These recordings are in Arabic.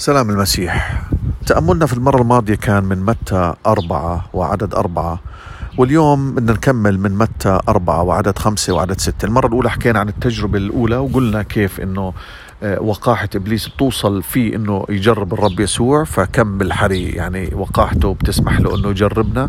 سلام المسيح. تأملنا في المرة الماضية كان من متى أربعة وعدد أربعة واليوم بدنا نكمل من متى أربعة وعدد خمسة وعدد ستة. المرة الأولى حكينا عن التجربة الأولى وقلنا كيف أنه وقاحة إبليس بتوصل فيه أنه يجرب الرب يسوع فكم بالحري. يعني وقاحته بتسمح له أنه يجربنا.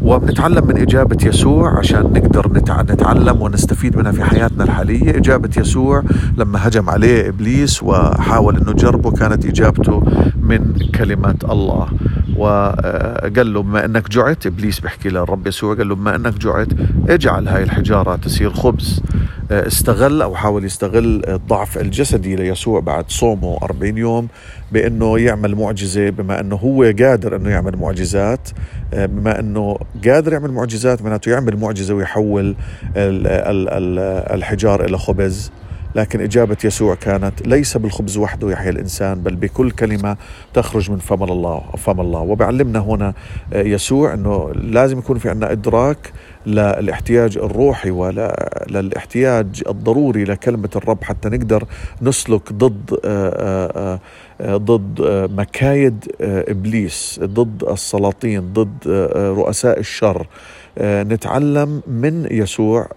وبنتعلم من إجابة يسوع عشان نقدر نتعلم ونستفيد منها في حياتنا الحالية. إجابة يسوع لما هجم عليه إبليس وحاول أنه يجربه كانت إجابته من كلمة الله. وقال له بما إنك جعت إبليس بيحكي للرب يسوع قال له بما إنك جعت اجعل هاي الحجارة تصير خبز. استغل أو حاول يستغل الضعف الجسدي ليسوع بعد صومه 40 يوم بأنه يعمل معجزة بما أنه هو قادر أنه يعمل معجزات بما أنه قادر يعمل معجزات معناته يعمل معجزة ويحول الحجار إلى خبز. لكن إجابة يسوع كانت ليس بالخبز وحده يحيى الإنسان بل بكل كلمة تخرج من فم الله فم الله. وبعلمنا هنا يسوع أنه لازم يكون في عندنا إدراك للاحتياج الروحي وللاحتياج الضروري لكلمة الرب حتى نقدر نسلك ضد آه، آه، آه، ضد مكايد إبليس ضد السلاطين ضد رؤساء الشر. نتعلم من يسوع.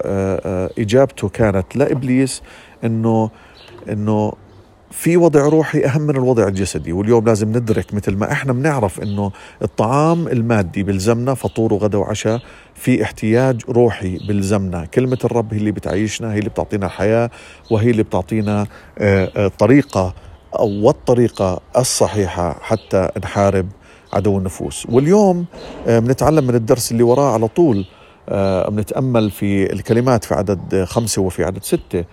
إجابته كانت لإبليس إنه إنه في وضع روحي أهم من الوضع الجسدي واليوم لازم ندرك مثل ما إحنا بنعرف إنه الطعام المادي بلزمنا فطور وغدا وعشاء في احتياج روحي بلزمنا كلمة الرب هي اللي بتعيشنا هي اللي بتعطينا الحياة وهي اللي بتعطينا آه، آه، طريقة أو والطريقة الصحيحة حتى نحارب عدو النفوس. واليوم آه، بنتعلم من الدرس اللي وراه على طول بنتأمل في الكلمات في عدد خمسة وفي عدد ستة.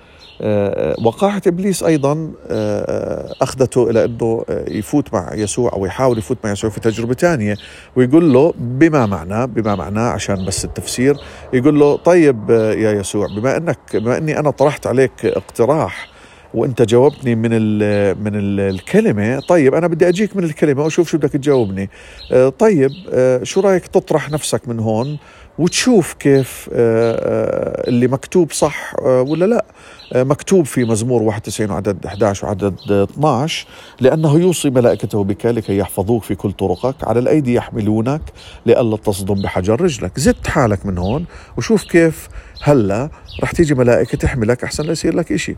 آه، وقاحة إبليس أيضا آه، أخذته إلى أنه يفوت مع يسوع أو يحاول يفوت مع يسوع في تجربة ثانية. ويقول له بما معناه بما معناه عشان بس التفسير. يقول له طيب آه، يا يسوع بما أنك بما أني أنا طرحت عليك اقتراح وانت جاوبتني من ال من ال الكلمة. طيب أنا بدي أجيك من الكلمة وأشوف شو بدك تجاوبني. طيب شو رأيك تطرح نفسك من هون؟ وتشوف كيف اللي مكتوب صح ولا لا. مكتوب في مزمور 91 وعدد 11 وعدد 12 لأنه يوصي ملائكته بك لكي يحفظوك في كل طرقك على الأيدي يحملونك لئلا تصدم بحجر رجلك. زدت حالك من هون وشوف كيف هلا رح تيجي ملائكة تحملك أحسن لا يصير لك إشي.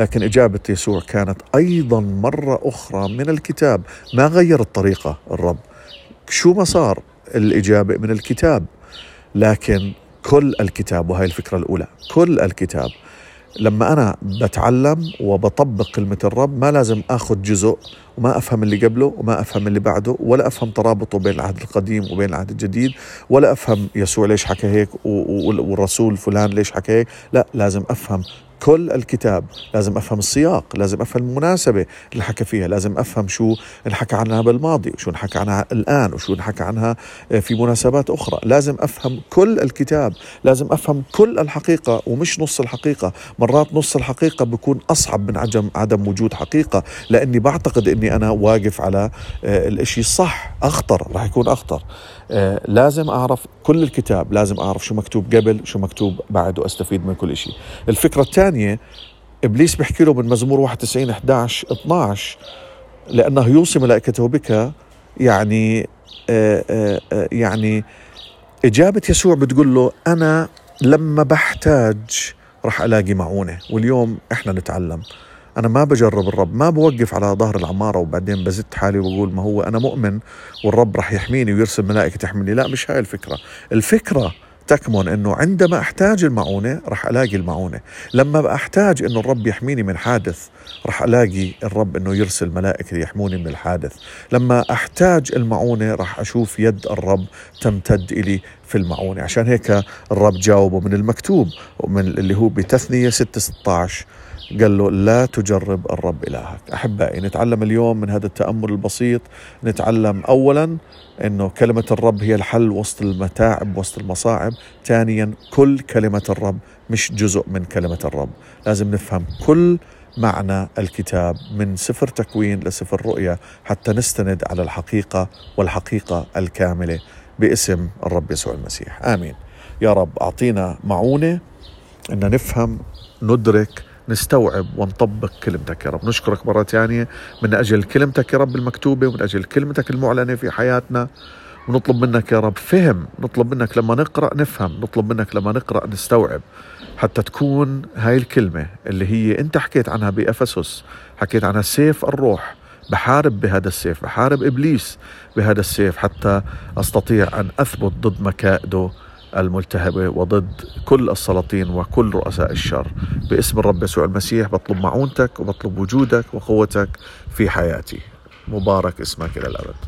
لكن إجابة يسوع كانت أيضا مرة أخرى من الكتاب. ما غير الطريقة الرب. شو ما صار الإجابة من الكتاب. لكن كل الكتاب وهي الفكرة الأولى كل الكتاب لما أنا بتعلم وبطبق كلمة الرب ما لازم أخذ جزء وما أفهم اللي قبله وما أفهم اللي بعده ولا أفهم ترابطه بين العهد القديم وبين العهد الجديد ولا أفهم يسوع ليش حكى هيك والرسول فلان ليش حكى هيك لا لازم أفهم كل الكتاب. لازم أفهم السياق لازم أفهم المناسبة اللي حكى فيها لازم أفهم شو انحكى عنها بالماضي وشو انحكى عنها الآن وشو انحكى عنها في مناسبات أخرى. لازم أفهم كل الكتاب لازم أفهم كل الحقيقة ومش نص الحقيقة. مرات نص الحقيقة بيكون أصعب من عدم عدم وجود حقيقة لأني بعتقد إني أنا واقف على آه، الإشي الصح. أخطر راح يكون أخطر. آه، لازم أعرف كل الكتاب لازم أعرف شو مكتوب قبل شو مكتوب بعد وأستفيد من كل شيء الفكرة الثانية إبليس بيحكي له من مزمور 91 11 12 لأنه يوصي ملائكته بك يعني آآ آه، آآ يعني إجابة يسوع بتقول له أنا لما بحتاج راح ألاقي معونة واليوم إحنا نتعلم. أنا ما بجرب الرب ما بوقف على ظهر العمارة وبعدين بزت حالي وبقول ما هو أنا مؤمن والرب رح يحميني ويرسل ملائكة تحميني. لا مش هاي الفكرة. الفكرة تكمن إنه عندما أحتاج المعونة رح ألاقي المعونة، لما أحتاج إنه الرب يحميني من حادث رح ألاقي الرب إنه يرسل ملائكه يحموني من الحادث، لما أحتاج المعونة رح أشوف يد الرب تمتد إلي في المعونة، عشان هيك الرب جاوبه من المكتوب ومن اللي هو بتثنية 6 16 قال له لا تجرب الرب إلهك. أحبائي نتعلم اليوم من هذا التأمل البسيط. نتعلم أولا أنه كلمة الرب هي الحل وسط المتاعب وسط المصاعب. ثانيا كل كلمة الرب مش جزء من كلمة الرب. لازم نفهم كل معنى الكتاب من سفر تكوين لسفر رؤيا حتى نستند على الحقيقة والحقيقة الكاملة باسم الرب يسوع المسيح. آمين. يا رب أعطينا معونة أن نفهم ندرك نستوعب ونطبق كلمتك يا رب. نشكرك مرة ثانية. من أجل كلمتك يا رب المكتوبة ومن أجل كلمتك المعلنة في حياتنا. ونطلب منك يا رب فهم. نطلب منك لما نقرأ نفهم. نطلب منك لما نقرأ نستوعب. حتى تكون هاي الكلمة اللي هي أنت حكيت عنها بأفسس حكيت عنها سيف الروح بحارب بهذا السيف بحارب إبليس بهذا السيف. حتى أستطيع أن أثبت ضد مكائده الملتهبة وضد كل السلاطين وكل رؤساء الشر. باسم الرب يسوع المسيح بطلب معونتك وبطلب وجودك وقوتك في حياتي. مبارك اسمك إلى الأبد.